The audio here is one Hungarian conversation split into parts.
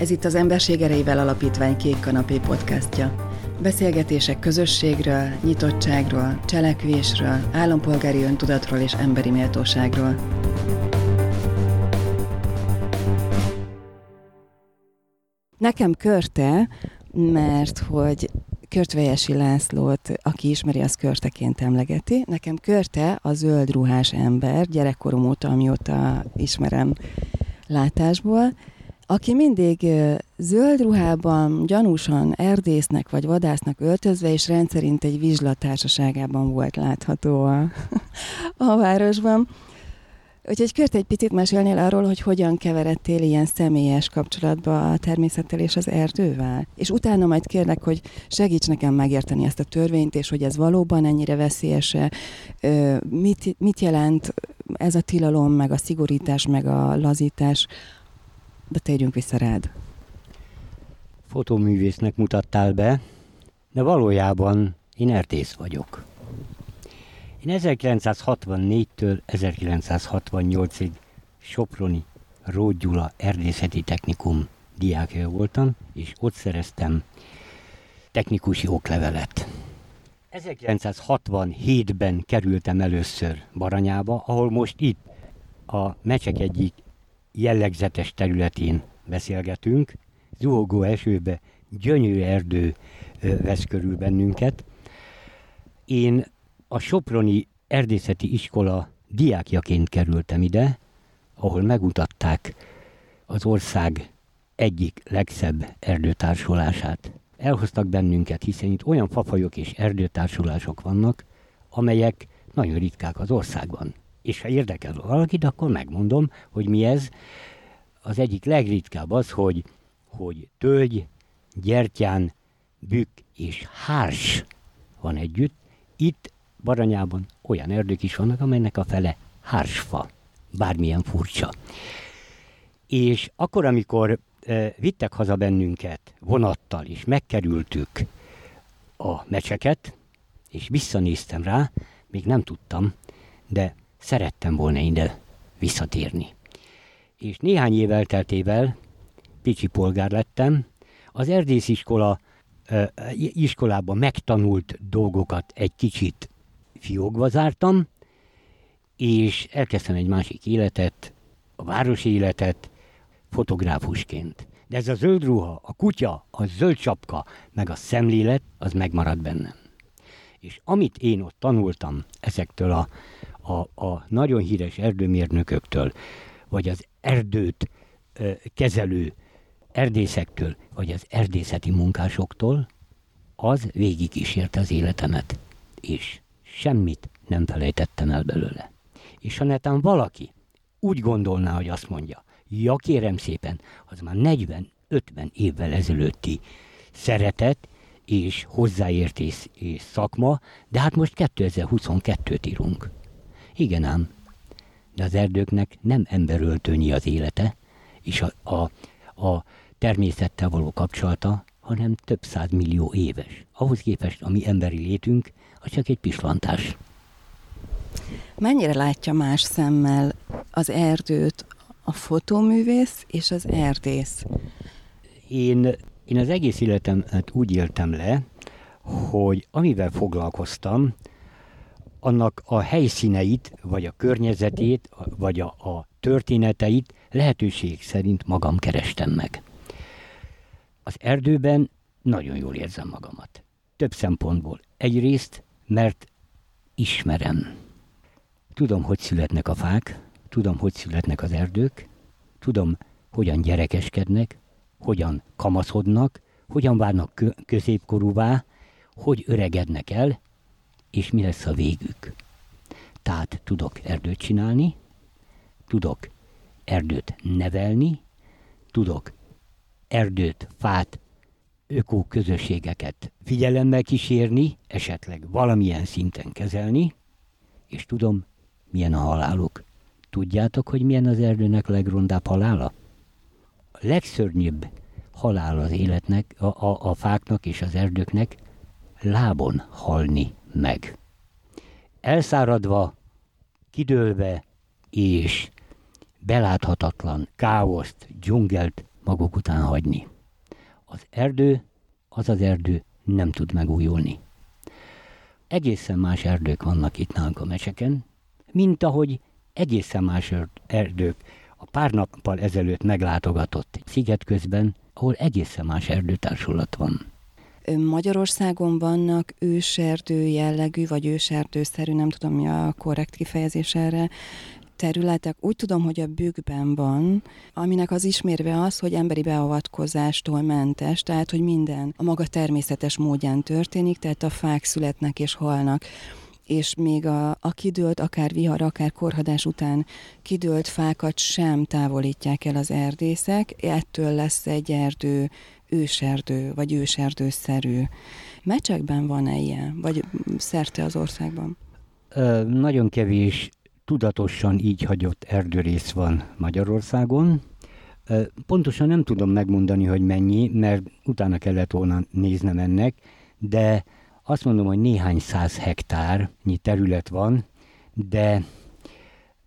Ez itt az Emberség Erejével Alapítvány Kék Kanapé podcastja. Beszélgetések közösségről, nyitottságról, cselekvésről, állampolgári öntudatról és emberi méltóságról. Nekem körte, mert hogy Körtvejesi Lászlót, aki ismeri, az körteként emlegeti. Nekem körte a zöld ruhás ember, gyerekkorom óta, amióta ismerem látásból, aki mindig zöld ruhában, gyanúsan erdésznek vagy vadásznak öltözve, és rendszerint egy vizslatársaságában volt látható a, a városban. Úgyhogy Kört egy picit mesélnél arról, hogy hogyan keveredtél ilyen személyes kapcsolatba a természettel és az erdővel? És utána majd kérlek, hogy segíts nekem megérteni ezt a törvényt, és hogy ez valóban ennyire veszélyes mit, mit jelent ez a tilalom, meg a szigorítás, meg a lazítás de térjünk vissza rád. Fotóművésznek mutattál be, de valójában én erdész vagyok. Én 1964-től 1968-ig Soproni Ród Gyula erdészeti technikum diákja voltam, és ott szereztem technikusi oklevelet. 1967-ben kerültem először Baranyába, ahol most itt a mecsek egyik jellegzetes területén beszélgetünk. Zuhogó esőbe gyönyörű erdő vesz körül bennünket. Én a Soproni Erdészeti Iskola diákjaként kerültem ide, ahol megmutatták az ország egyik legszebb erdőtársulását. Elhoztak bennünket, hiszen itt olyan fafajok és erdőtársulások vannak, amelyek nagyon ritkák az országban és ha érdekel valakit, akkor megmondom, hogy mi ez. Az egyik legritkább az, hogy, hogy tölgy, gyertyán, bükk és hárs van együtt. Itt Baranyában olyan erdők is vannak, amelynek a fele hársfa, bármilyen furcsa. És akkor, amikor e, vittek haza bennünket vonattal, és megkerültük a mecseket, és visszanéztem rá, még nem tudtam, de szerettem volna ide visszatérni. És néhány év elteltével Picsi polgár lettem, az erdésziskola iskolában megtanult dolgokat egy kicsit fiókba zártam, és elkezdtem egy másik életet, a városi életet, fotográfusként. De ez a zöld ruha, a kutya, a zöld csapka, meg a szemlélet, az megmaradt bennem. És amit én ott tanultam ezektől a a, a nagyon híres erdőmérnököktől, vagy az erdőt ö, kezelő erdészektől, vagy az erdészeti munkásoktól, az végig kísérte az életemet, és semmit nem felejtettem el belőle. És ha netán valaki úgy gondolná, hogy azt mondja, ja kérem szépen, az már 40-50 évvel ezelőtti szeretet és hozzáértés és szakma, de hát most 2022-t írunk. Igen ám, de az erdőknek nem emberöltőnyi az élete, és a, a, a természettel való kapcsolata, hanem több száz millió éves. Ahhoz képest a mi emberi létünk, az csak egy pislantás. Mennyire látja más szemmel az erdőt a fotóművész és az erdész? Én, én az egész életemet úgy éltem le, hogy amivel foglalkoztam, annak a helyszíneit, vagy a környezetét, vagy a, a történeteit lehetőség szerint magam kerestem meg. Az erdőben nagyon jól érzem magamat. Több szempontból. Egyrészt, mert ismerem. Tudom, hogy születnek a fák, tudom, hogy születnek az erdők, tudom, hogyan gyerekeskednek, hogyan kamaszodnak, hogyan válnak középkorúvá, hogy öregednek el, és mi lesz a végük. Tehát tudok erdőt csinálni, tudok erdőt nevelni, tudok erdőt, fát, ökó közösségeket figyelemmel kísérni, esetleg valamilyen szinten kezelni, és tudom, milyen a haláluk. Tudjátok, hogy milyen az erdőnek legrondább halála? A legszörnyűbb halál az életnek, a, a, a fáknak és az erdőknek lábon halni meg. Elszáradva, kidőlve és beláthatatlan káoszt, dzsungelt maguk után hagyni. Az erdő, az az erdő nem tud megújulni. Egészen más erdők vannak itt nálunk a meseken, mint ahogy egészen más erdők a pár nappal ezelőtt meglátogatott sziget közben, ahol egészen más erdőtársulat van. Magyarországon vannak őserdő jellegű, vagy őserdőszerű, nem tudom mi a korrekt kifejezés erre, területek. Úgy tudom, hogy a bükkben van, aminek az ismérve az, hogy emberi beavatkozástól mentes, tehát hogy minden a maga természetes módján történik, tehát a fák születnek és halnak és még a, a kidőlt, akár vihar, akár korhadás után kidőlt fákat sem távolítják el az erdészek, ettől lesz egy erdő őserdő, vagy őserdőszerű. Mecsekben van-e ilyen, vagy szerte az országban? Ö, nagyon kevés tudatosan így hagyott erdőrész van Magyarországon. Ö, pontosan nem tudom megmondani, hogy mennyi, mert utána kellett volna néznem ennek, de azt mondom, hogy néhány száz hektárnyi terület van, de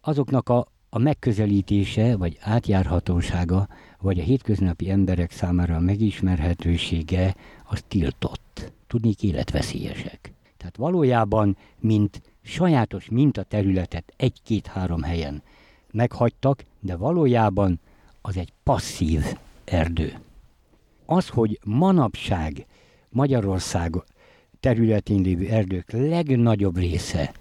azoknak a, a megközelítése, vagy átjárhatósága, vagy a hétköznapi emberek számára a megismerhetősége, az tiltott. Tudnék életveszélyesek. Tehát valójában, mint sajátos mintaterületet egy-két-három helyen meghagytak, de valójában az egy passzív erdő. Az, hogy manapság Magyarország területén lévő erdők legnagyobb része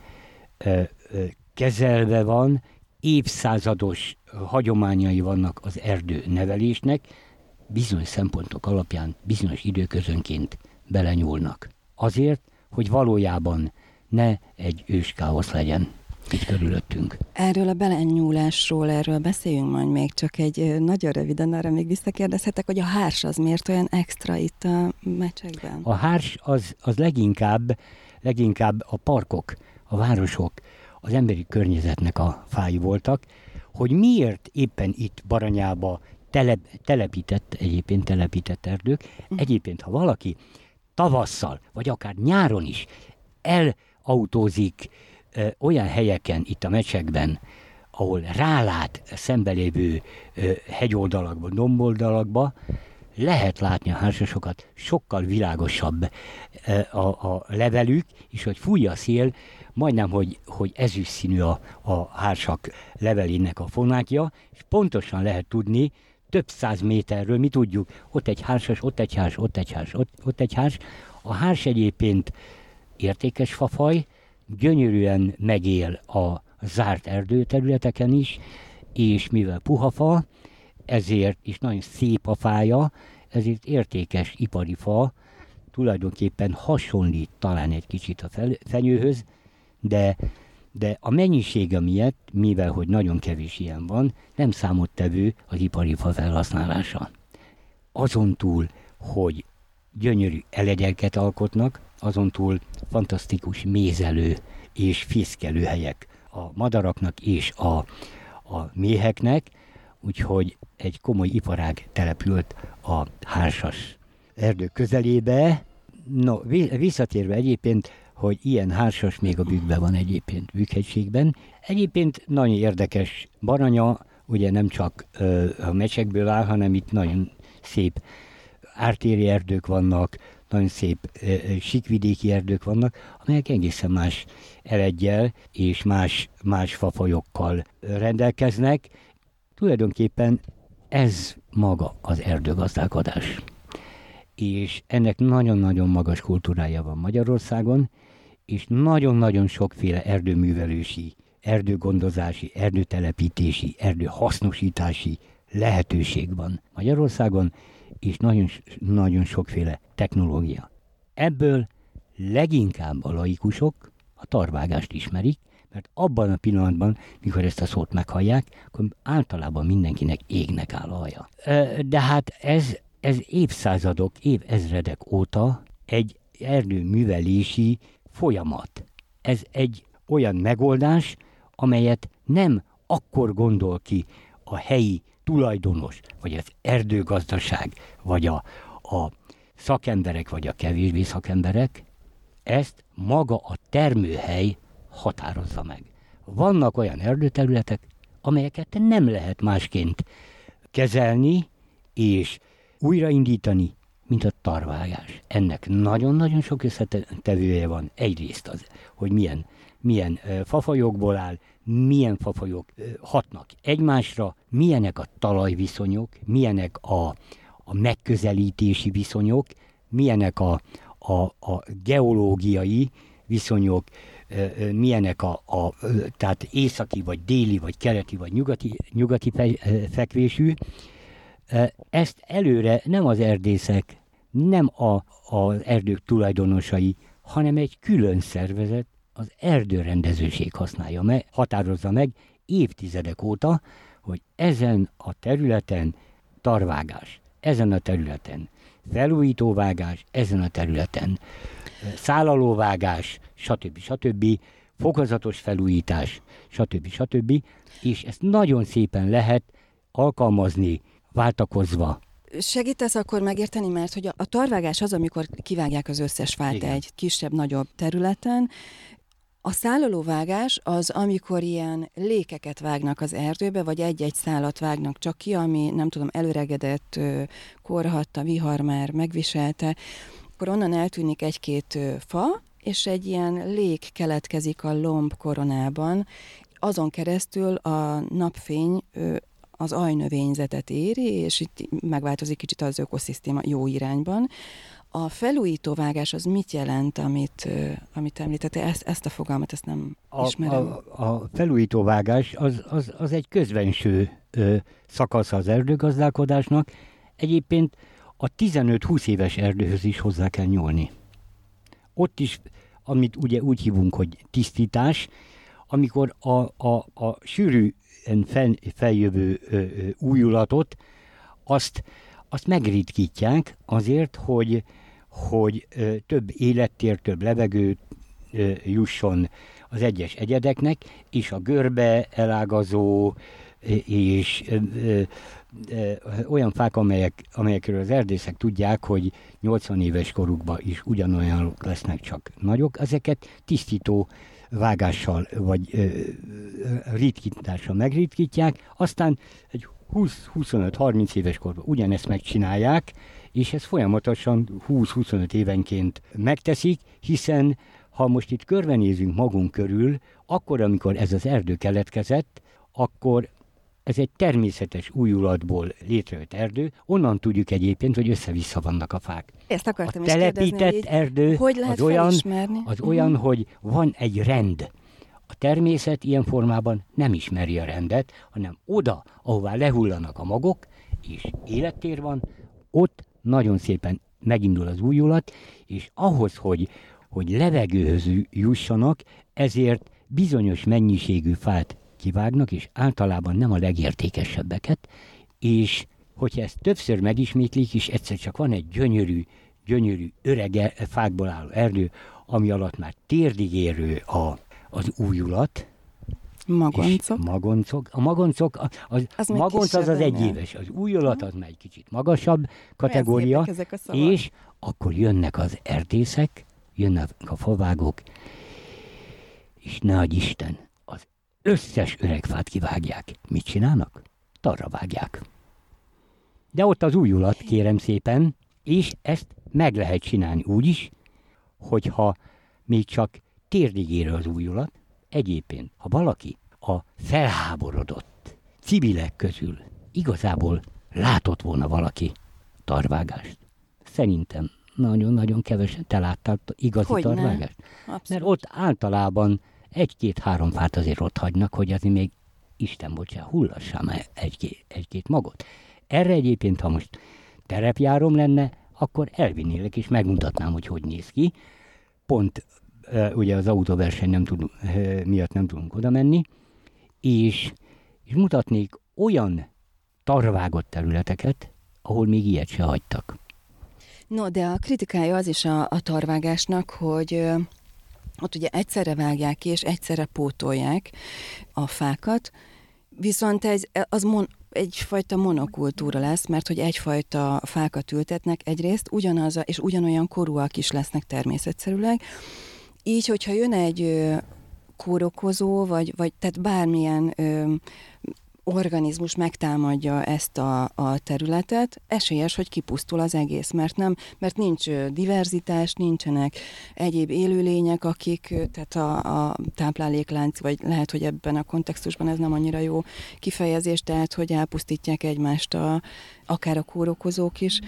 ö, ö, kezelve van, évszázados hagyományai vannak az erdő nevelésnek, bizonyos szempontok alapján bizonyos időközönként belenyúlnak. Azért, hogy valójában ne egy őskáosz legyen itt körülöttünk. Erről a belenyúlásról, erről beszéljünk majd még, csak egy nagyon röviden arra még visszakérdezhetek, hogy a hárs az miért olyan extra itt a meccsekben? A hárs az, az leginkább, leginkább a parkok, a városok, az emberi környezetnek a fái voltak, hogy miért éppen itt Baranyába telep, telepített, egyébként telepített erdők, uh-huh. egyébként ha valaki tavasszal, vagy akár nyáron is elautózik ö, olyan helyeken itt a mecsekben, ahol rálát szembelévő ö, hegyoldalakba, domboldalakba, lehet látni a hársasokat, sokkal világosabb a, a levelük, és hogy fúj a szél, majdnem, hogy, hogy ezüst színű a, a hársak levelének a fonákja, és pontosan lehet tudni, több száz méterről, mi tudjuk, ott egy hársas, ott egy hárs, ott egy hárs, ott, ott egy hárs. A hárs egyébként értékes fafaj, gyönyörűen megél a zárt erdőterületeken is, és mivel puha fa, ezért is nagyon szép a fája, ezért értékes ipari fa, tulajdonképpen hasonlít talán egy kicsit a fenyőhöz, de, de a mennyisége miatt, mivel hogy nagyon kevés ilyen van, nem számottevő az ipari fa felhasználása. Azon túl, hogy gyönyörű elegyeket alkotnak, azon túl fantasztikus mézelő és fészkelő helyek a madaraknak és a, a méheknek, úgyhogy egy komoly iparág települt a hársas erdő közelébe. No, visszatérve egyébként hogy ilyen hársas még a bükkben van egyébként, bükkhegységben. Egyébként nagyon érdekes Baranya, ugye nem csak ö, a mecsekből áll, hanem itt nagyon szép ártéri erdők vannak, nagyon szép ö, sikvidéki erdők vannak, amelyek egészen más elegyel és más, más fafajokkal rendelkeznek. Tulajdonképpen ez maga az erdőgazdálkodás. És ennek nagyon-nagyon magas kultúrája van Magyarországon, és nagyon-nagyon sokféle erdőművelési, erdőgondozási, erdőtelepítési, erdőhasznosítási lehetőség van Magyarországon, és nagyon, nagyon sokféle technológia. Ebből leginkább a laikusok a tarvágást ismerik, mert abban a pillanatban, mikor ezt a szót meghallják, akkor általában mindenkinek égnek áll a haja. De hát ez, ez évszázadok, évezredek óta egy erdőművelési folyamat. Ez egy olyan megoldás, amelyet nem akkor gondol ki a helyi tulajdonos, vagy az erdőgazdaság, vagy a, a szakemberek, vagy a kevésbé szakemberek, ezt maga a termőhely határozza meg. Vannak olyan erdőterületek, amelyeket nem lehet másként kezelni, és újraindítani, mint a tarvágás. Ennek nagyon-nagyon sok összetevője van. Egyrészt az, hogy milyen, milyen fafajokból áll, milyen fafajok hatnak egymásra, milyenek a talajviszonyok, milyenek a, a megközelítési viszonyok, milyenek a, a, a geológiai viszonyok, milyenek a, a, tehát északi, vagy déli, vagy keleti, vagy nyugati, nyugati fekvésű. Ezt előre nem az erdészek, nem a, az erdők tulajdonosai, hanem egy külön szervezet, az erdőrendezőség használja meg, határozza meg évtizedek óta, hogy ezen a területen tarvágás, ezen a területen felújítóvágás, ezen a területen szállalóvágás, stb. stb., fokozatos felújítás, stb. stb. És ezt nagyon szépen lehet alkalmazni, váltakozva. Segítesz akkor megérteni, mert hogy a, tarvágás az, amikor kivágják az összes fát Igen. egy kisebb-nagyobb területen, a szállalóvágás az, amikor ilyen lékeket vágnak az erdőbe, vagy egy-egy szálat vágnak csak ki, ami nem tudom, előregedett, korhatta, vihar már megviselte, akkor onnan eltűnik egy-két fa, és egy ilyen lék keletkezik a lomb koronában, azon keresztül a napfény az ajnövényzetet éri, és itt megváltozik kicsit az ökoszisztéma jó irányban. A felújító vágás az mit jelent, amit, amit említette? Ezt, ezt a fogalmat, ezt nem a, ismerem. A, a felújító vágás az, az, az egy közvenső ö, szakasz az erdőgazdálkodásnak. Egyébként a 15-20 éves erdőhöz is hozzá kell nyúlni. Ott is, amit ugye úgy hívunk, hogy tisztítás, amikor a, a, a sűrű fel, feljövő ö, ö, újulatot, azt, azt megritkítják azért, hogy, hogy ö, több élettér, több levegő ö, jusson az egyes egyedeknek, és a görbe elágazó és ö, ö, olyan fák, amelyek, amelyekről az erdészek tudják, hogy 80 éves korukban is ugyanolyanok lesznek, csak nagyok, ezeket tisztító vágással vagy ö, ritkítással megritkítják, aztán egy 20-25-30 éves korban ugyanezt megcsinálják, és ezt folyamatosan 20-25 évenként megteszik, hiszen ha most itt körbenézünk magunk körül, akkor, amikor ez az erdő keletkezett, akkor ez egy természetes újulatból létrejött erdő, onnan tudjuk egyébként, hogy össze-vissza vannak a fák. Ezt akartam a telepített kérdezni, erdő hogy lehet az olyan, az olyan uh-huh. hogy van egy rend. A természet ilyen formában nem ismeri a rendet, hanem oda, ahová lehullanak a magok, és élettér van, ott nagyon szépen megindul az újulat, és ahhoz, hogy, hogy levegőhöz jussanak, ezért bizonyos mennyiségű fát kivágnak, és általában nem a legértékesebbeket, és hogyha ezt többször megismétlik, és egyszer csak van egy gyönyörű, gyönyörű öreg fákból álló erdő, ami alatt már térdig érő a, az újulat, Magoncok. Magoncok. A magoncok, az, az, magonc az az egyéves, az újulat az már egy kicsit magasabb kategória, és akkor jönnek az erdészek, jönnek a favágok, és ne adj Isten, összes öregfát kivágják. Mit csinálnak? Tarra vágják. De ott az újulat, kérem szépen, és ezt meg lehet csinálni úgy is, hogyha még csak térdig ér az újulat, egyébként, ha valaki a felháborodott civilek közül igazából látott volna valaki tarvágást, szerintem nagyon-nagyon keveset te láttál igazi Hogy tarvágást. Mert ott általában egy-két-három fát azért ott hagynak, hogy azért még Isten bocsán, hullassam egy-két, egy-két magot. Erre egyébként, ha most terepjárom lenne, akkor elvinnélek és megmutatnám, hogy hogy néz ki. Pont ugye az autóverseny nem tud, miatt nem tudunk oda menni, és, és mutatnék olyan tarvágott területeket, ahol még ilyet se hagytak. No, de a kritikája az is a, a tarvágásnak, hogy ott ugye egyszerre vágják ki, és egyszerre pótolják a fákat, viszont ez, az mon, egyfajta monokultúra lesz, mert hogy egyfajta fákat ültetnek egyrészt, ugyanaz, és ugyanolyan korúak is lesznek természetszerűleg. Így, hogyha jön egy kórokozó, vagy, vagy tehát bármilyen ö, organizmus megtámadja ezt a, a területet, esélyes, hogy kipusztul az egész, mert nem, mert nincs diverzitás, nincsenek egyéb élőlények, akik, tehát a, a tápláléklánc, vagy lehet, hogy ebben a kontextusban ez nem annyira jó kifejezés, tehát hogy elpusztítják egymást a, akár a kórokozók is,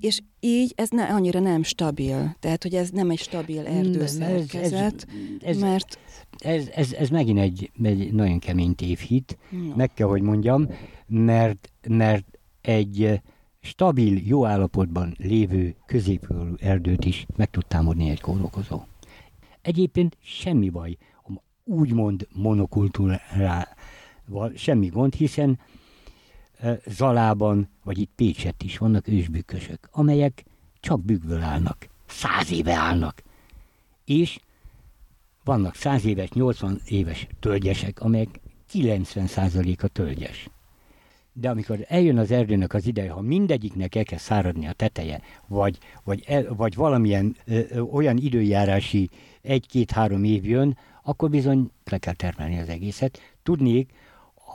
és így ez ne, annyira nem stabil. Tehát, hogy ez nem egy stabil erdőszerkezet, ez, ez, mert... Ez, ez, ez megint egy, egy nagyon kemény tévhit, no. meg kell, hogy mondjam, mert, mert egy stabil, jó állapotban lévő középülő erdőt is meg tud támadni egy kórokozó. Egyébként semmi baj, úgymond monokultúrával semmi gond, hiszen Zalában, vagy itt Pécset is vannak ősbükkösök, amelyek csak bükkből állnak, száz éve állnak. És vannak száz éves, 80 éves tölgyesek, amelyek 90%-a tölgyes. De amikor eljön az erdőnek az ideje, ha mindegyiknek el kell száradni a teteje, vagy, vagy, el, vagy valamilyen ö, ö, olyan időjárási egy-két-három év jön, akkor bizony le kell termelni az egészet. Tudnék,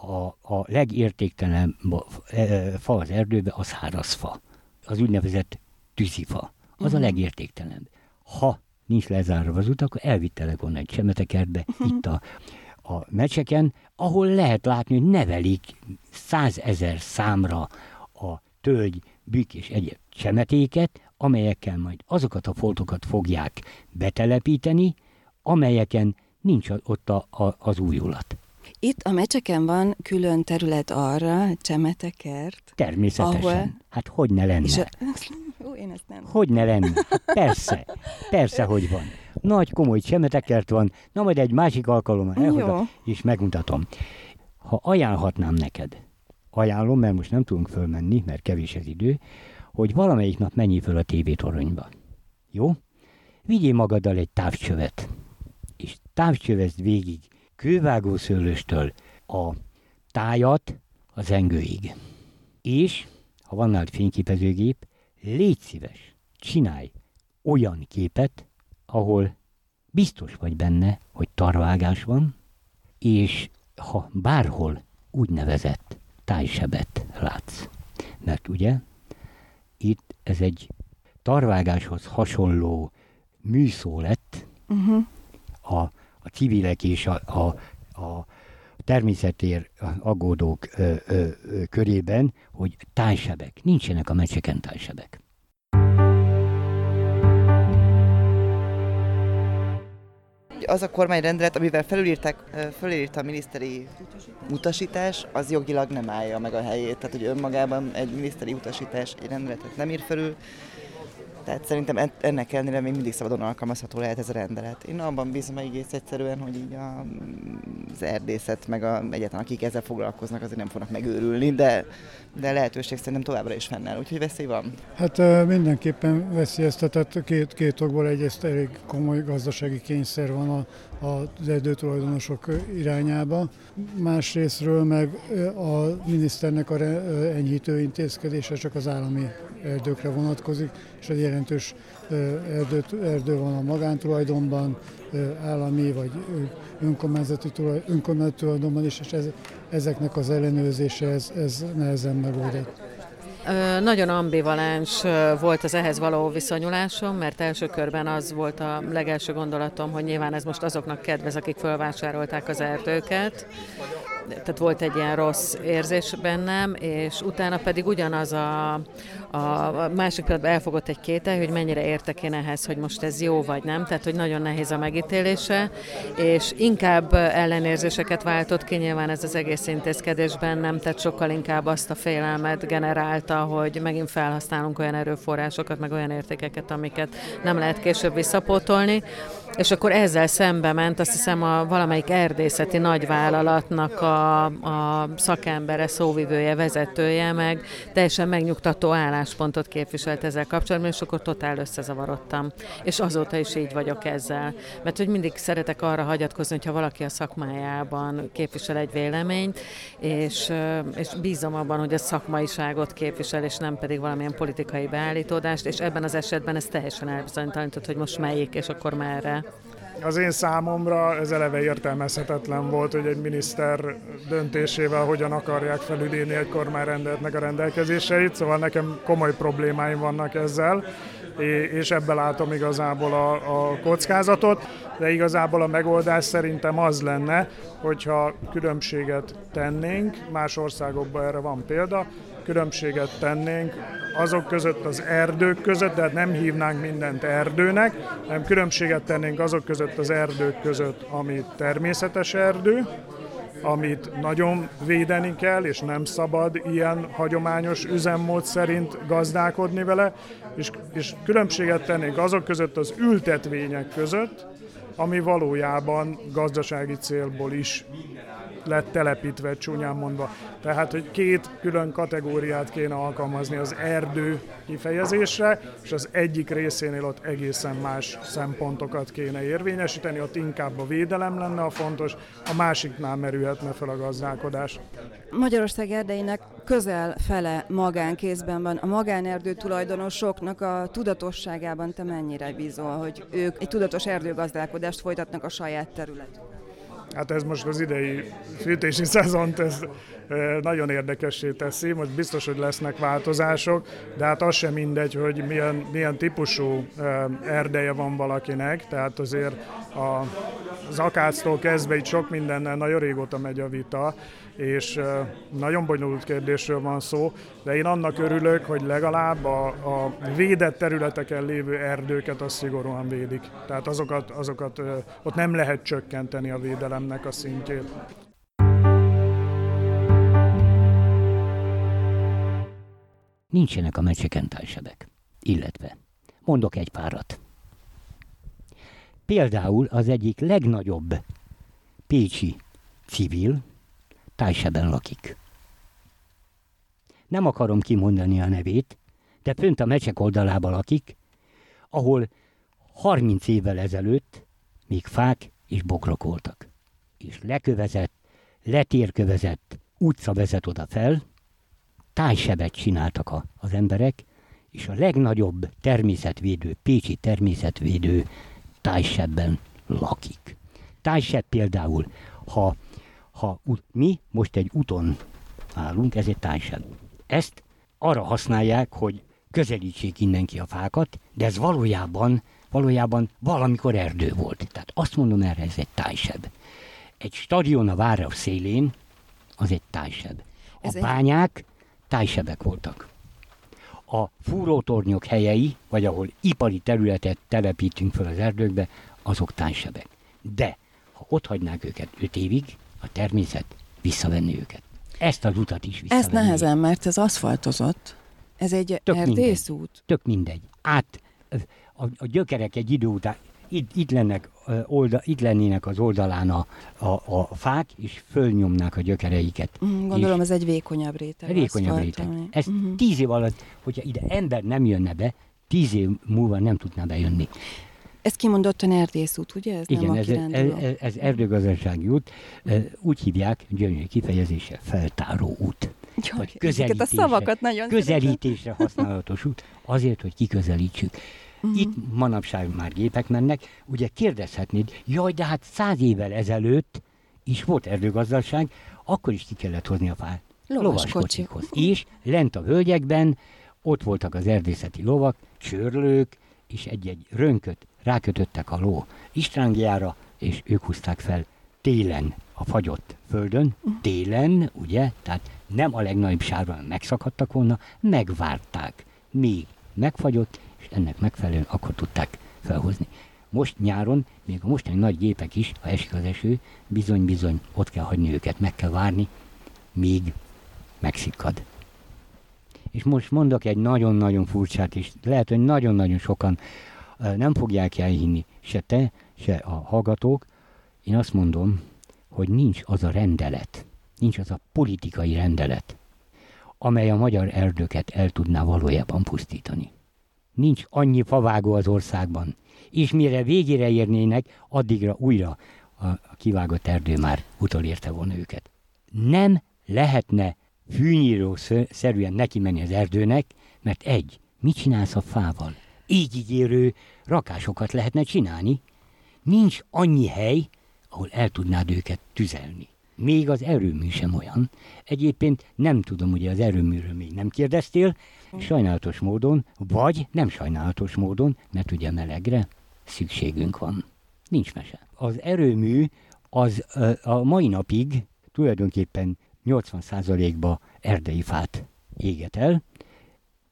a, a legértéktelenebb e, fa az erdőben az szárazfa. Az úgynevezett tűzifa. Az a mhm. legértéktelenebb. Ha nincs lezárva az út, akkor elvittelek volna egy csemetekertbe, uh-huh. itt a, a mecseken, ahol lehet látni, hogy nevelik százezer számra a tölgy, bükk és egyéb csemetéket, amelyekkel majd azokat a foltokat fogják betelepíteni, amelyeken nincs ott a, a, az újulat. Itt a mecseken van külön terület arra, csemetekert. Természetesen. Ahol... Hát hogy ne lenne? És a... Ó, én ezt nem. Hogy ne lenne? Hát persze. Persze, hogy van. Nagy komoly csemetekert van. Na majd egy másik alkalommal elhozom, és megmutatom. Ha ajánlhatnám neked, ajánlom, mert most nem tudunk fölmenni, mert kevés az idő, hogy valamelyik nap menjél föl a tévétoronyba. Jó? Vigyél magaddal egy távcsövet, és távcsövezd végig kővágószőlőstől a tájat az engőig. És, ha van nálad fényképezőgép, légy szíves, csinálj olyan képet, ahol biztos vagy benne, hogy tarvágás van, és ha bárhol úgynevezett tájsebet látsz. Mert ugye itt ez egy tarvágáshoz hasonló műszó lett, uh-huh. a a civilek és a, a, a természetér aggódók ö, ö, ö, körében, hogy tájsebek. Nincsenek a mecseken tájsebek. Az a kormányrendelet, amivel felülírták, felülírta a miniszteri utasítás, az jogilag nem állja meg a helyét. Tehát, hogy önmagában egy miniszteri utasítás egy rendeletet nem ír felül, tehát szerintem ennek ellenére még mindig szabadon alkalmazható lehet ez a rendelet. Én abban bízom egész egyszerűen, hogy így a, az erdészet, meg a, egyáltalán akik ezzel foglalkoznak, azért nem fognak megőrülni, de, de lehetőség szerintem továbbra is fennáll, úgyhogy veszély van. Hát mindenképpen veszélyeztetett két, két okból egyrészt elég komoly gazdasági kényszer van a, az erdőtulajdonosok irányába. Másrésztről meg a miniszternek a enyhítő intézkedése csak az állami erdőkre vonatkozik, és egy jelentős erdő, erdő van a magántulajdonban, állami vagy önkormányzati, tulaj, önkormányzati tulajdonban is, és ez, ezeknek az ellenőrzése ez, ez nehezen megoldott. Nagyon ambivalens volt az ehhez való viszonyulásom, mert első körben az volt a legelső gondolatom, hogy nyilván ez most azoknak kedvez, akik felvásárolták az erdőket, tehát volt egy ilyen rossz érzés bennem, és utána pedig ugyanaz a, a másik pillanatban elfogott egy kétel, hogy mennyire értek én ehhez, hogy most ez jó vagy nem, tehát hogy nagyon nehéz a megítélése, és inkább ellenérzéseket váltott ki. Nyilván ez az egész intézkedés bennem, tehát sokkal inkább azt a félelmet generálta, hogy megint felhasználunk olyan erőforrásokat, meg olyan értékeket, amiket nem lehet később visszapótolni, és akkor ezzel szembe ment, azt hiszem a valamelyik erdészeti nagyvállalatnak a, a szakembere, szóvivője, vezetője, meg teljesen megnyugtató álláspontot képviselt ezzel kapcsolatban, és akkor totál összezavarodtam. És azóta is így vagyok ezzel. Mert hogy mindig szeretek arra hagyatkozni, hogyha valaki a szakmájában képvisel egy véleményt, és, és bízom abban, hogy a szakmaiságot képvisel, és nem pedig valamilyen politikai beállítódást, és ebben az esetben ez teljesen elbizonytalanított, hogy most melyik, és akkor merre. Az én számomra ez eleve értelmezhetetlen volt, hogy egy miniszter döntésével hogyan akarják felüdélni egy kormányrendeletnek a rendelkezéseit, szóval nekem komoly problémáim vannak ezzel, és ebben látom igazából a, a kockázatot, de igazából a megoldás szerintem az lenne, hogyha különbséget tennénk, más országokban erre van példa, különbséget tennénk azok között az erdők között, de hát nem hívnánk mindent erdőnek, hanem különbséget tennénk azok között az erdők között, ami természetes erdő, amit nagyon védeni kell, és nem szabad ilyen hagyományos üzemmód szerint gazdálkodni vele, és, és különbséget tennénk azok között az ültetvények között, ami valójában gazdasági célból is lett telepítve, csúnyán mondva. Tehát, hogy két külön kategóriát kéne alkalmazni az erdő kifejezésre, és az egyik részénél ott egészen más szempontokat kéne érvényesíteni, ott inkább a védelem lenne a fontos, a másiknál merülhetne fel a gazdálkodás. Magyarország erdeinek közel fele magánkézben van. A magánerdő tulajdonosoknak a tudatosságában te mennyire bízol, hogy ők egy tudatos erdőgazdálkodást folytatnak a saját területükön? Hát ez most az idei fűtési szezont ez nagyon érdekessé teszi. Most biztos, hogy lesznek változások, de hát az sem mindegy, hogy milyen, milyen típusú erdeje van valakinek. Tehát azért a, az akáctól kezdve itt sok mindennel nagyon régóta megy a vita, és nagyon bonyolult kérdésről van szó, de én annak örülök, hogy legalább a, a védett területeken lévő erdőket azt szigorúan védik. Tehát azokat, azokat ott nem lehet csökkenteni a védelemnek a szintjét. Nincsenek a mecseken tájsebek. Illetve, mondok egy párat. Például az egyik legnagyobb pécsi civil, Tájseben lakik. Nem akarom kimondani a nevét, de fönt a mecsek oldalában lakik, ahol 30 évvel ezelőtt még fák és bokrok voltak. És lekövezett, letérkövezett utca vezet oda fel, tájsebet csináltak a, az emberek, és a legnagyobb természetvédő, pécsi természetvédő tájsebben lakik. Tájseb például, ha ha mi most egy úton állunk, ez egy tájseb. Ezt arra használják, hogy közelítsék innen ki a fákat, de ez valójában, valójában valamikor erdő volt. Tehát azt mondom erre, ez egy tájseb. Egy stadion a város szélén, az egy tájseb. A ez bányák egy... tájsebek voltak. A fúrótornyok helyei, vagy ahol ipari területet telepítünk fel az erdőkbe, azok tájsebek. De ha ott hagynák őket 5 évig, a természet visszavenni őket. Ezt az utat is visszavenni. Ez nehezen, mert ez aszfaltozott. Ez egy Tök erdészút. Mindegy. Tök mindegy. Át, a, a gyökerek egy idő után itt, itt, lennek, olda, itt lennének az oldalán a, a, a fák, és fölnyomnák a gyökereiket. Mm, gondolom, ez egy vékonyabb réteg. Vékonyabb réteg. Ez uh-huh. tíz év alatt, hogyha ide ember nem jönne be, tíz év múlva nem tudná bejönni. Ez kimondottan erdészút, ugye? Ez Igen, nem ez, ez, ez erdőgazdasági út. Úgy hívják, gyönyörű kifejezése, feltáró út. Jó, vagy közelítésre, a szavakat nagyon közelítésre használatos út, azért, hogy kiközelítsük. Uh-huh. Itt manapság már gépek mennek, ugye kérdezhetnéd, jaj, de hát száz évvel ezelőtt is volt erdőgazdaság, akkor is ki kellett hozni a fát. Lovaskocsikhoz. És lent a völgyekben ott voltak az erdészeti lovak, csörlők, és egy-egy rönköt rákötöttek a ló istrángjára, és ők húzták fel télen a fagyott földön, télen, ugye, tehát nem a legnagyobb sárban megszakadtak volna, megvárták, míg megfagyott, és ennek megfelelően akkor tudták felhozni. Most nyáron, még a mostani nagy gépek is, ha esik az eső, bizony-bizony ott kell hagyni őket, meg kell várni, míg megszikkad. És most mondok egy nagyon-nagyon furcsát, és lehet, hogy nagyon-nagyon sokan nem fogják elhinni, se te, se a hallgatók. Én azt mondom, hogy nincs az a rendelet, nincs az a politikai rendelet, amely a magyar erdőket el tudná valójában pusztítani. Nincs annyi favágó az országban, és mire végére érnének, addigra újra a, kivágott erdő már utolérte volna őket. Nem lehetne fűnyíró szerűen neki menni az erdőnek, mert egy, mit csinálsz a fával? Így ígérő rakásokat lehetne csinálni, nincs annyi hely, ahol el tudnád őket tüzelni. Még az erőmű sem olyan. Egyébként nem tudom, ugye az erőműről még nem kérdeztél, sajnálatos módon, vagy nem sajnálatos módon, mert ugye melegre szükségünk van. Nincs mese. Az erőmű az a mai napig tulajdonképpen 80%-ba erdei fát éget el,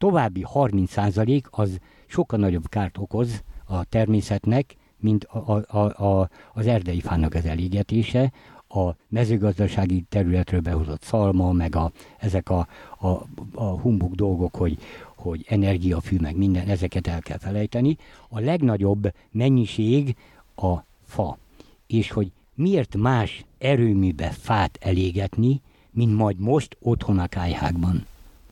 további 30% az sokkal nagyobb kárt okoz a természetnek, mint a, a, a, az erdei fának az elégetése, a mezőgazdasági területről behozott szalma, meg a, ezek a, a, a humbuk dolgok, hogy, hogy energiafű, meg minden, ezeket el kell felejteni. A legnagyobb mennyiség a fa. És hogy miért más erőműbe fát elégetni, mint majd most otthon a kájhákban.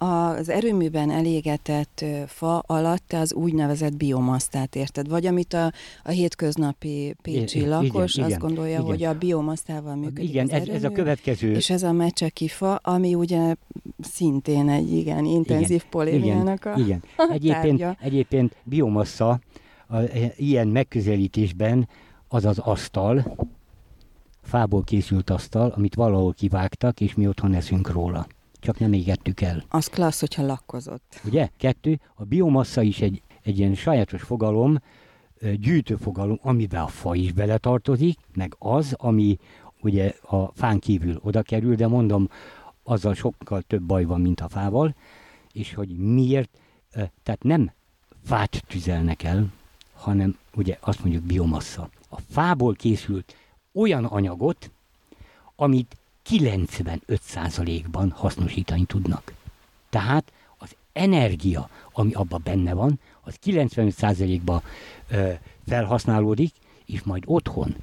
Az erőműben elégetett fa alatt te az úgynevezett biomasztát érted, vagy amit a, a hétköznapi pécsi igen, lakos igen, azt gondolja, igen. hogy a biomasztával működik Igen, az ez, erőmű, ez a következő. És ez a mecseki fa, ami ugye szintén egy igen intenzív igen, polémiának a Igen, egyébként, tárgya. egyébként biomassa a, ilyen megközelítésben az az asztal, fából készült asztal, amit valahol kivágtak, és mi otthon eszünk róla. Csak nem égettük el. Az klassz, hogyha lakkozott. Ugye? Kettő, a biomassa is egy, egy ilyen sajátos fogalom, ö, gyűjtő fogalom, amiben a fa is beletartozik, meg az, ami ugye a fán kívül oda kerül, de mondom, azzal sokkal több baj van, mint a fával, és hogy miért, tehát nem fát tüzelnek el, hanem ugye azt mondjuk biomassa. A fából készült olyan anyagot, amit 95%-ban hasznosítani tudnak. Tehát az energia, ami abban benne van, az 95%-ban ö, felhasználódik, és majd otthon,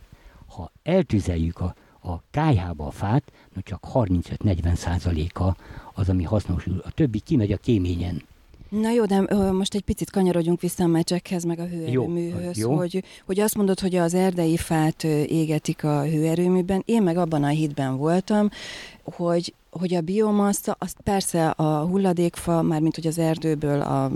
ha eltüzeljük a, a kájhába a fát, no csak 35-40%-a az, ami hasznosul. A többi kimegy a kéményen. Na jó, de ö, most egy picit kanyarodjunk vissza a meccsekhez, meg a hőerőműhöz, jó. Hogy, hogy azt mondod, hogy az erdei fát égetik a hőerőműben. Én meg abban a hitben voltam, hogy hogy a biomassa, azt persze a hulladékfa, mármint hogy az erdőből a,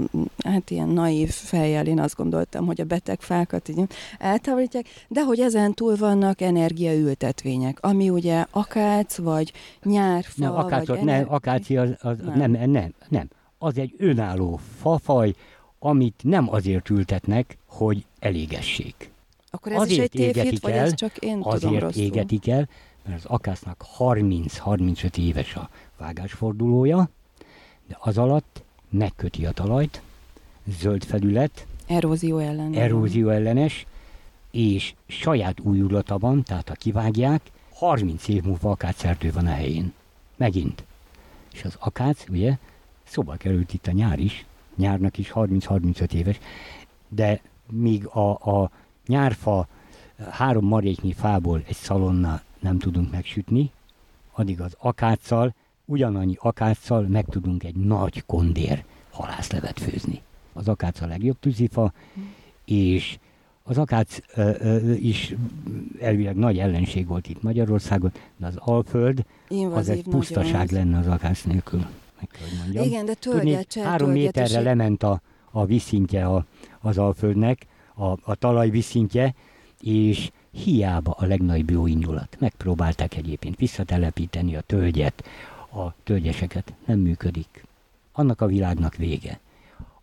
hát ilyen naív fejjel én azt gondoltam, hogy a beteg fákat így eltávolítják, de hogy ezen túl vannak energiaültetvények, ami ugye akác, vagy nyárfa, Nem, akácot, vagy nem, ener- akácia az, az nem. nem, nem, nem. Az egy önálló fafaj, amit nem azért ültetnek, hogy elégessék. Akkor ez is egy azért tévhit, vagy el, ez csak én tudom Azért rosszul? égetik el, mert az akásznak 30-35 éves a vágásfordulója, de az alatt megköti a talajt, zöld felület, Erózió ellen. erózió ellenes, és saját újulata van, tehát ha kivágják, 30 év múlva akácerdő van a helyén. Megint. És az akác, ugye, szóba került itt a nyár is, nyárnak is 30-35 éves, de míg a, a nyárfa három maréknyi fából egy szalonna nem tudunk megsütni, addig az akáccal, ugyanannyi akáccal meg tudunk egy nagy kondér halászlevet főzni. Az akác a legjobb tűzifa, és az akác ö, ö, is elvileg nagy ellenség volt itt Magyarországon, de az Alföld Invazív az egy pusztaság lenne az akác nélkül, meg kell, hogy mondjam. Igen, de Tudni, tölgyet, három méterre le... lement a, a vízszintje a, az Alföldnek, a, a talaj vízszintje, és hiába a legnagyobb jóindulat. Megpróbálták egyébként visszatelepíteni a tölgyet, a tölgyeseket. Nem működik. Annak a világnak vége.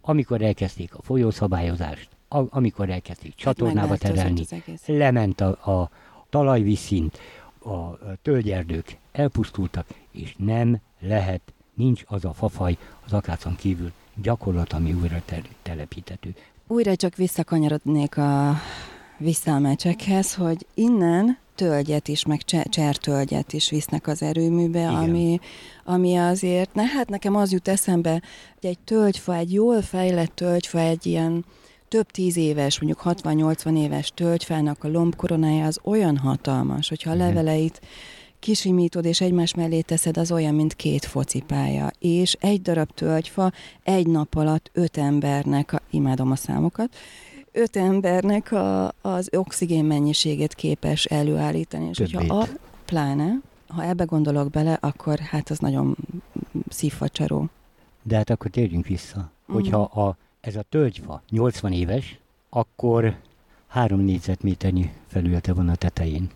Amikor elkezdték a folyószabályozást, a, amikor elkezdték csatornába terelni, lement a, a talajvízszint, a tölgyerdők elpusztultak, és nem lehet, nincs az a fafaj az akácon kívül gyakorlat, ami újra te- telepítető. Újra csak visszakanyarodnék a vissza a meccsekhez, hogy innen tölgyet is, meg cse- csertölgyet is visznek az erőműbe, Igen. ami, ami azért, na hát nekem az jut eszembe, hogy egy tölgyfa, egy jól fejlett tölgyfa, egy ilyen több tíz éves, mondjuk 60-80 éves tölgyfának a lombkoronája az olyan hatalmas, hogyha a leveleit kisimítod és egymás mellé teszed, az olyan, mint két focipálya. És egy darab tölgyfa egy nap alatt öt embernek, a, imádom a számokat, öt embernek a, az oxigén mennyiségét képes előállítani. És hogyha a, Többét. pláne, ha ebbe gondolok bele, akkor hát az nagyon szívfacsaró. De hát akkor térjünk vissza. Hogyha a, ez a tölgyfa 80 éves, akkor három négyzetméternyi felülete van a tetején.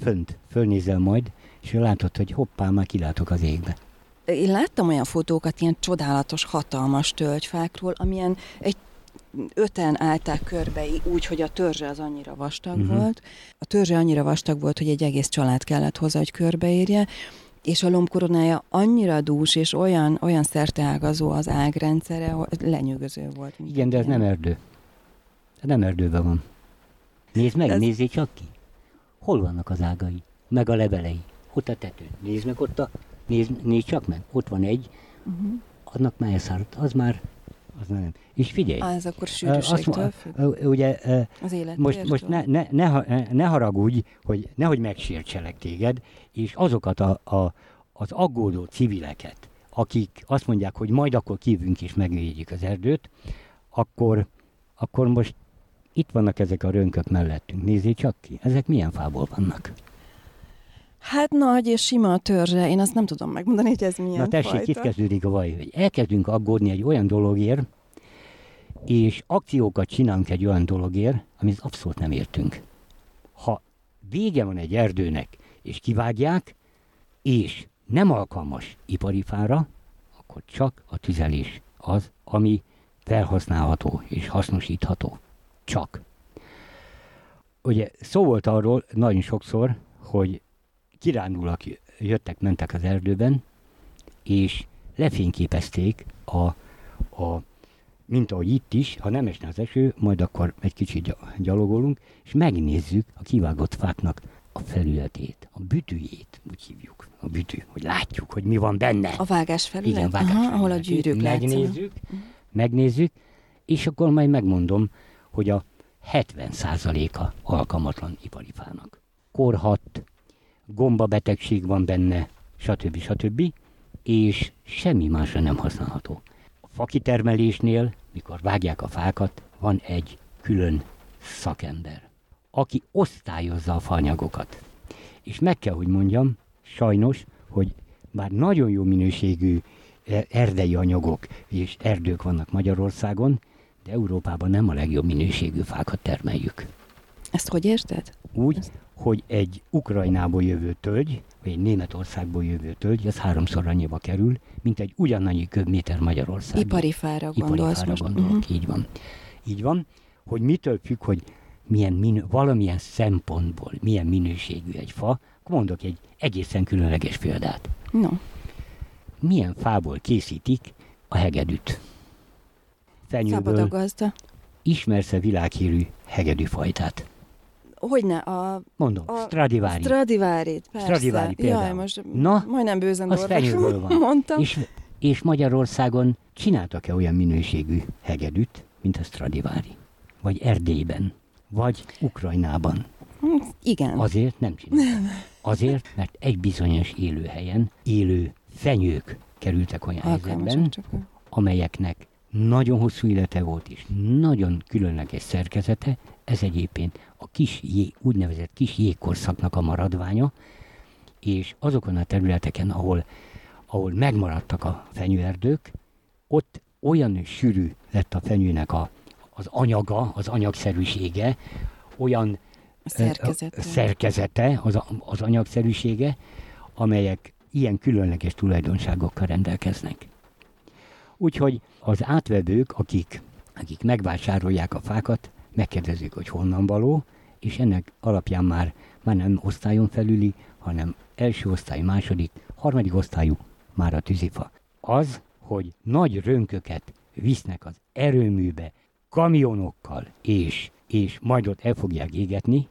Fönt, fölnézel majd, és látod, hogy hoppá, már kilátok az égbe. Én láttam olyan fotókat ilyen csodálatos, hatalmas tölgyfákról, amilyen egy öten állták körbe úgy, hogy a törzse az annyira vastag uh-huh. volt. A törzse annyira vastag volt, hogy egy egész család kellett hozzá, hogy körbeérje, és a lombkoronája annyira dús és olyan, olyan szerteágazó az ágrendszere, hogy lenyűgöző volt. Igen, de ez nem erdő. Ez nem erdőben van. Nézd meg, ez... nézzél csak ki. Hol vannak az ágai? Meg a levelei? Ott a tető. Nézd meg ott a... Nézd, nézd csak meg. Ott van egy. Uh-huh. Annak már elszáradt. Az már az nem. És figyelj. Ah, ez akkor sűrűségtől függ. Ugye, az most, most ne, ne, ne, ne haragudj, hogy nehogy megsértselek téged, és azokat a, a, az aggódó civileket, akik azt mondják, hogy majd akkor kívünk és megvédjük az erdőt, akkor, akkor most itt vannak ezek a rönkök mellettünk. Nézzél csak ki, ezek milyen fából vannak. Hát nagy és sima a törzse, én azt nem tudom megmondani, hogy ez milyen Na tessék, fajta. itt kezdődik a vaj, hogy elkezdünk aggódni egy olyan dologért, és akciókat csinálunk egy olyan dologért, amit abszolút nem értünk. Ha vége van egy erdőnek, és kivágják, és nem alkalmas ipari fára, akkor csak a tüzelés az, ami felhasználható és hasznosítható. Csak. Ugye szó volt arról nagyon sokszor, hogy kirándulak jöttek, mentek az erdőben, és lefényképezték a, a mint ahogy itt is, ha nem esne az eső, majd akkor egy kicsit gyalogolunk, és megnézzük a kivágott fáknak a felületét, a bütűjét, úgy hívjuk, a bütű, hogy látjuk, hogy mi van benne. A vágás felület? Igen, vágás Aha, ahol a gyűrűk Megnézzük, látszanak. megnézzük, és akkor majd megmondom, hogy a 70%-a alkalmatlan ipari fának. Korhat, gombabetegség van benne, stb. stb. És semmi másra nem használható. A fakitermelésnél, mikor vágják a fákat, van egy külön szakember, aki osztályozza a fanyagokat. És meg kell, hogy mondjam, sajnos, hogy már nagyon jó minőségű e, erdei anyagok és erdők vannak Magyarországon, Európában nem a legjobb minőségű fákat termeljük. Ezt hogy érted? Úgy, hogy egy Ukrajnából jövő tölgy, vagy egy Németországból jövő tölgy, az háromszor annyiba kerül, mint egy ugyanannyi köbméter Magyarország. Ipari fára gondolsz Ipari most. gondolok, uh-huh. így van. Így van, hogy mitől függ, hogy milyen minő, valamilyen szempontból milyen minőségű egy fa, mondok egy egészen különleges példát. No. Milyen fából készítik a hegedűt? Fenyőből. Gazda. Ismersz-e világhírű hegedűfajtát? Hogyne, a... Mondom, a Stradivari. Stradivari, persze. Stradivari például. Jaj, most Na, majdnem bőzen az fenyőből van. mondtam. És, és Magyarországon csináltak-e olyan minőségű hegedűt, mint a Stradivari? Vagy Erdélyben? Vagy Ukrajnában? Hm, igen. Azért nem csináltak. Azért, mert egy bizonyos élőhelyen élő fenyők kerültek olyan helyzetben, amelyeknek nagyon hosszú élete volt, és nagyon különleges szerkezete, ez egyébként a kis jé, úgynevezett kis jégkorszaknak a maradványa, és azokon a területeken, ahol, ahol megmaradtak a fenyőerdők, ott olyan sűrű lett a fenyőnek a, az anyaga, az anyagszerűsége, olyan szerkezete, szerkezete az, az anyagszerűsége, amelyek ilyen különleges tulajdonságokkal rendelkeznek. Úgyhogy az átvevők, akik, akik megvásárolják a fákat, megkérdezik, hogy honnan való, és ennek alapján már, már nem osztályon felüli, hanem első osztály, második, harmadik osztályú már a tűzifa. Az, hogy nagy rönköket visznek az erőműbe, kamionokkal, és, és majd ott el fogják égetni,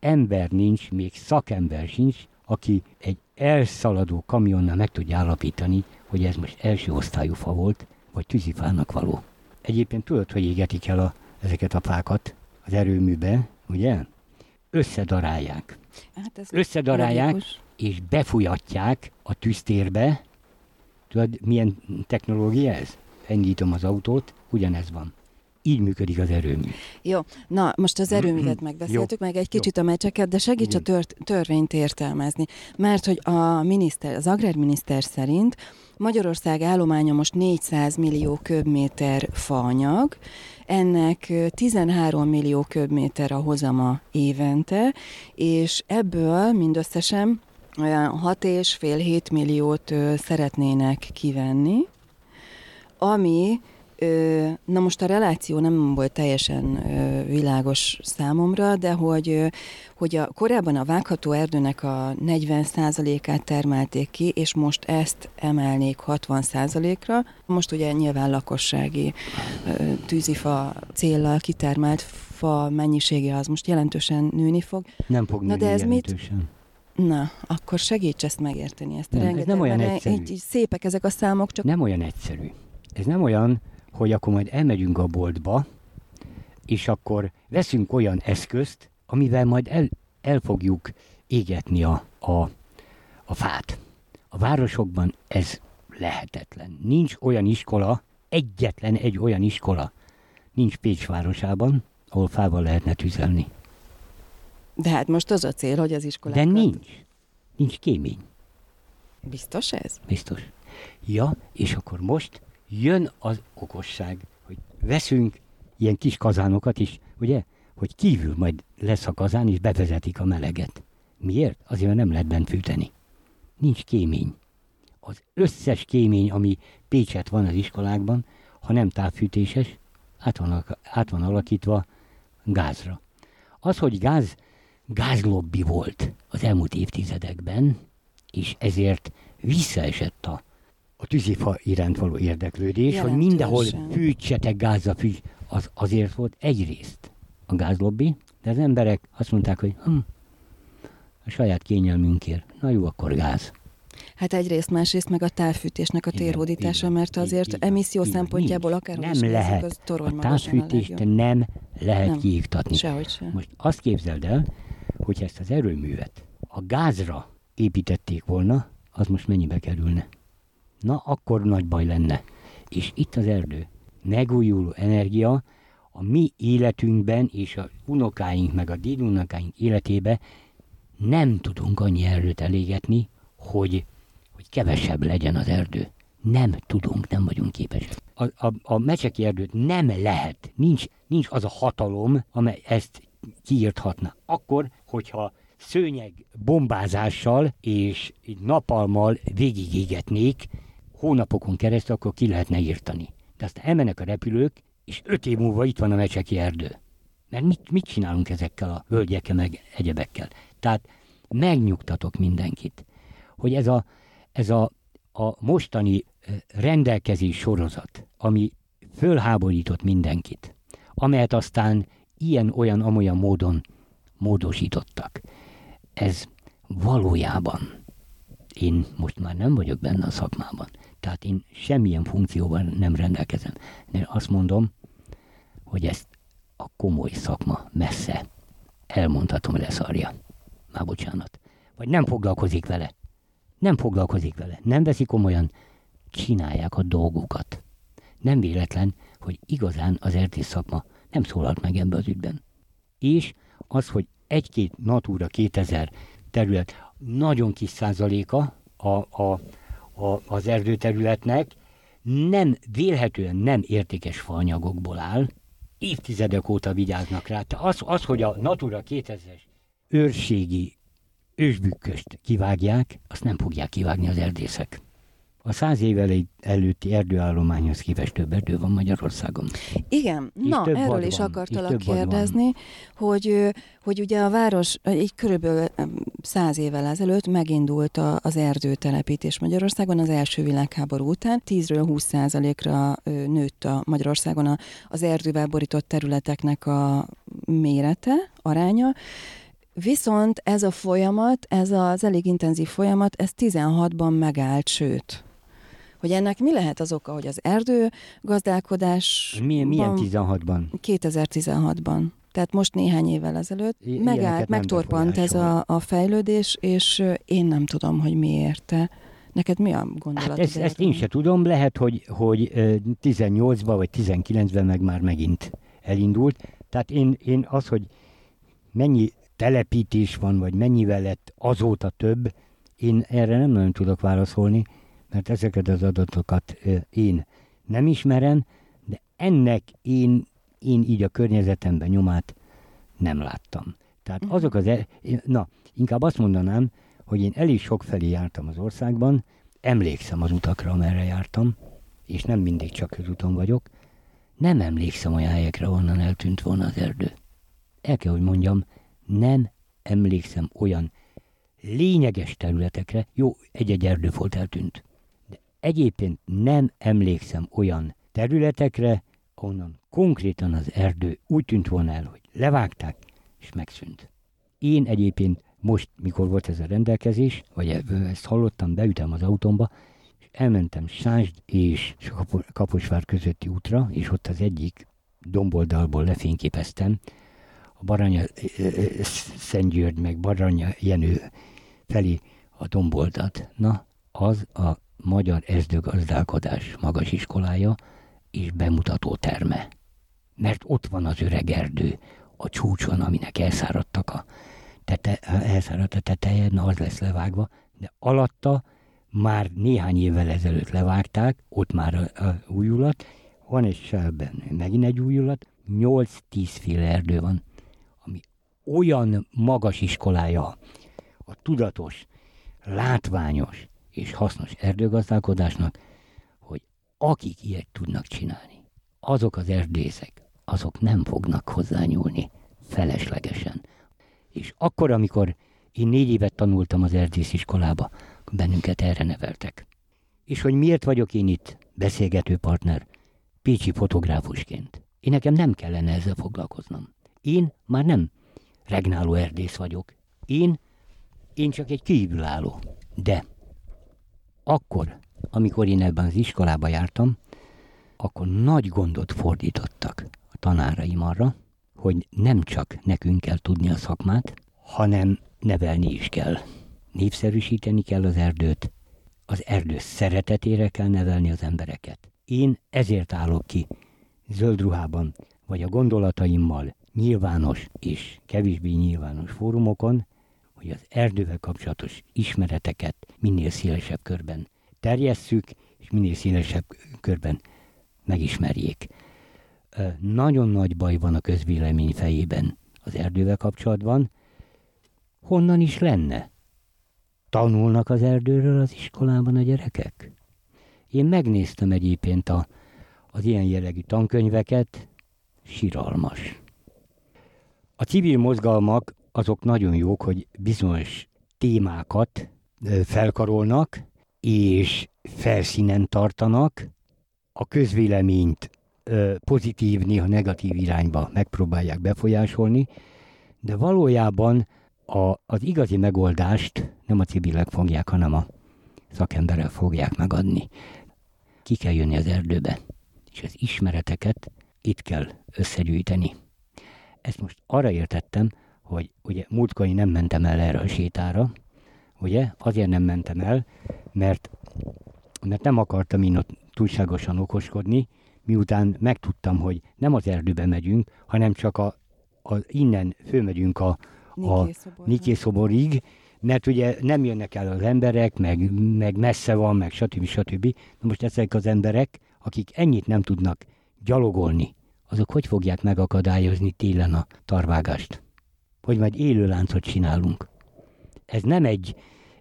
ember nincs, még szakember sincs, aki egy elszaladó kamionnal meg tudja állapítani, hogy ez most első osztályú fa volt, vagy tűzifának való. Egyébként tudod, hogy égetik el a, ezeket a fákat az erőműbe, ugye? Összedarálják. Hát ez Összedarálják, logikus. és befújatják a tűztérbe. Tudod, milyen technológia ez? Indítom az autót, ugyanez van. Így működik az erőmű. Jó, na most az erőművet megbeszéltük, meg egy kicsit a meccseket, de segíts a tört, törvényt értelmezni. Mert hogy a miniszter, az agrárminiszter szerint Magyarország állománya most 400 millió köbméter faanyag, ennek 13 millió köbméter a hozama évente, és ebből mindösszesen olyan 6,5-7 milliót szeretnének kivenni, ami Na most a reláció nem volt teljesen világos számomra, de hogy, hogy a, korábban a vágható erdőnek a 40%-át termelték ki, és most ezt emelnék 60%-ra. Most ugye nyilván lakossági tűzifa céllal kitermelt fa mennyisége az most jelentősen nőni fog. Nem fog Na de ez jelentősen. mit? Na, akkor segíts ezt megérteni, ezt nem, ez nem olyan egyszerű. Így, így szépek ezek a számok, csak... Nem olyan egyszerű. Ez nem olyan, hogy akkor majd elmegyünk a boltba, és akkor veszünk olyan eszközt, amivel majd el, el fogjuk égetni a, a, a fát. A városokban ez lehetetlen. Nincs olyan iskola, egyetlen egy olyan iskola, nincs Pécs városában, ahol fával lehetne tüzelni. De hát most az a cél, hogy az iskolák. De nincs. Nincs kémény. Biztos ez? Biztos. Ja, és akkor most jön az okosság, hogy veszünk ilyen kis kazánokat is, ugye, hogy kívül majd lesz a kazán, és bevezetik a meleget. Miért? Azért, mert nem lehet bent fűteni. Nincs kémény. Az összes kémény, ami Pécset van az iskolákban, ha nem távfűtéses, át van, át van alakítva gázra. Az, hogy gáz, gázlobbi volt az elmúlt évtizedekben, és ezért visszaesett a a tűzifa iránt való érdeklődés, hogy mindenhol fűtsetek gázza, fűts, az azért volt egyrészt a gázlobbi, de az emberek azt mondták, hogy hm, a saját kényelmünkért, na jó, akkor gáz. Hát egyrészt, másrészt meg a távfűtésnek a térhódítása, mert azért így, emisszió így, szempontjából akár nem lehet. Az torony a távfűtést a nem lehet nem. kiiktatni. Sehogy sem. Most azt képzeld el, hogy ezt az erőművet a gázra építették volna, az most mennyibe kerülne? Na akkor nagy baj lenne. És itt az erdő. Megújuló energia a mi életünkben és a unokáink meg a dédunokáink életébe nem tudunk annyi erdőt elégetni, hogy, hogy kevesebb legyen az erdő. Nem tudunk, nem vagyunk képesek. A, a, a mecseki erdőt nem lehet, nincs, nincs az a hatalom, amely ezt kiírthatna. Akkor, hogyha szőnyeg bombázással és napalmal végigégetnék, hónapokon keresztül, akkor ki lehetne írtani. De aztán elmennek a repülők, és öt év múlva itt van a mecseki erdő. Mert mit, mit csinálunk ezekkel a völgyekkel, meg egyebekkel? Tehát megnyugtatok mindenkit, hogy ez a, ez a, a mostani rendelkezés sorozat, ami fölháborított mindenkit, amelyet aztán ilyen-olyan-amolyan módon módosítottak. Ez valójában, én most már nem vagyok benne a szakmában, tehát én semmilyen funkcióval nem rendelkezem. De azt mondom, hogy ezt a komoly szakma messze elmondhatom leszarja. Már bocsánat. Vagy nem foglalkozik vele. Nem foglalkozik vele. Nem veszi komolyan. Csinálják a dolgukat. Nem véletlen, hogy igazán az erdész szakma nem szólalt meg ebbe az ügyben. És az, hogy egy-két Natura 2000 terület nagyon kis százaléka a, a a, az erdőterületnek nem, vélhetően nem értékes faanyagokból áll, évtizedek óta vigyáznak rá. Tehát az, az, hogy a Natura 2000-es őrségi ősbükköst kivágják, azt nem fogják kivágni az erdészek. A száz évvel előtti erdőállományhoz képest több erdő van Magyarországon. Igen, és na erről is akartalak kérdezni, hogy, hogy ugye a város egy körülbelül száz évvel ezelőtt megindult az erdőtelepítés Magyarországon az első világháború után. 10-ről 20 százalékra nőtt a Magyarországon az erdővel borított területeknek a mérete, aránya, Viszont ez a folyamat, ez az elég intenzív folyamat, ez 16-ban megállt, sőt, hogy ennek mi lehet az oka, hogy az erdő gazdálkodás... Milyen, milyen 16-ban? 2016-ban. Tehát most néhány évvel ezelőtt I- megállt, megtorpant ez a, a fejlődés, és én nem tudom, hogy miért. Neked mi a gondolat? Hát ezt, ezt én se tudom, lehet, hogy, hogy 18-ban vagy 19-ben meg már megint elindult. Tehát én, én az, hogy mennyi telepítés van, vagy mennyivel lett azóta több, én erre nem nagyon tudok válaszolni, mert ezeket az adatokat én nem ismerem, de ennek én, én így a környezetemben nyomát nem láttam. Tehát mhm. azok az, e- na, inkább azt mondanám, hogy én elég sok felé jártam az országban, emlékszem az utakra, amerre jártam, és nem mindig csak közúton vagyok, nem emlékszem olyan helyekre, onnan eltűnt volna az erdő. El kell, hogy mondjam, nem emlékszem olyan lényeges területekre, jó, egy-egy erdőfolt eltűnt, de egyébként nem emlékszem olyan területekre, onnan konkrétan az erdő úgy tűnt volna el, hogy levágták, és megszűnt. Én egyébként most, mikor volt ez a rendelkezés, vagy ezt hallottam, beütem az autómba, és elmentem Sásd és Kaposvár közötti útra, és ott az egyik domboldalból lefényképeztem a Baranya Szentgyörgy meg Baranya Jenő felé a domboldat. Na, az a Magyar Ezdőgazdálkodás magas iskolája és bemutató terme. Mert ott van az öreg erdő, a csúcson, aminek elszáradtak a tete, elszáradt a teteje, na az lesz levágva, de alatta már néhány évvel ezelőtt levágták, ott már a, a újulat, van egy sávben megint egy újulat, 8-10 féle erdő van, ami olyan magas iskolája a tudatos, látványos és hasznos erdőgazdálkodásnak, hogy akik ilyet tudnak csinálni, azok az erdészek, azok nem fognak hozzányúlni feleslegesen. És akkor, amikor én négy évet tanultam az erdész iskolába, bennünket erre neveltek. És hogy miért vagyok én itt beszélgető partner, pécsi fotográfusként. Én nekem nem kellene ezzel foglalkoznom. Én már nem regnáló erdész vagyok. Én, én csak egy kívülálló. De akkor, amikor én ebben az iskolába jártam, akkor nagy gondot fordítottak a tanáraim arra, hogy nem csak nekünk kell tudni a szakmát, hanem nevelni is kell. Népszerűsíteni kell az erdőt, az erdő szeretetére kell nevelni az embereket. Én ezért állok ki zöld ruhában, vagy a gondolataimmal nyilvános és kevésbé nyilvános fórumokon, hogy az erdővel kapcsolatos ismereteket minél szélesebb körben terjesszük, és minél szélesebb körben megismerjék nagyon nagy baj van a közvélemény fejében az erdővel kapcsolatban. Honnan is lenne? Tanulnak az erdőről az iskolában a gyerekek? Én megnéztem egyébként a, az ilyen jellegű tankönyveket, siralmas. A civil mozgalmak azok nagyon jók, hogy bizonyos témákat felkarolnak, és felszínen tartanak, a közvéleményt pozitív, néha negatív irányba megpróbálják befolyásolni, de valójában a, az igazi megoldást nem a civilek fogják, hanem a szakemberek fogják megadni. Ki kell jönni az erdőbe, és az ismereteket itt kell összegyűjteni. Ezt most arra értettem, hogy ugye múltkor nem mentem el erre a sétára, ugye, azért nem mentem el, mert, mert nem akartam én ott túlságosan okoskodni, miután megtudtam, hogy nem az erdőbe megyünk, hanem csak a, a innen fölmegyünk a, a Niké mert ugye nem jönnek el az emberek, meg, meg messze van, meg stb. stb. Na most ezek az emberek, akik ennyit nem tudnak gyalogolni, azok hogy fogják megakadályozni télen a tarvágást? Hogy majd élő csinálunk. Ez nem egy,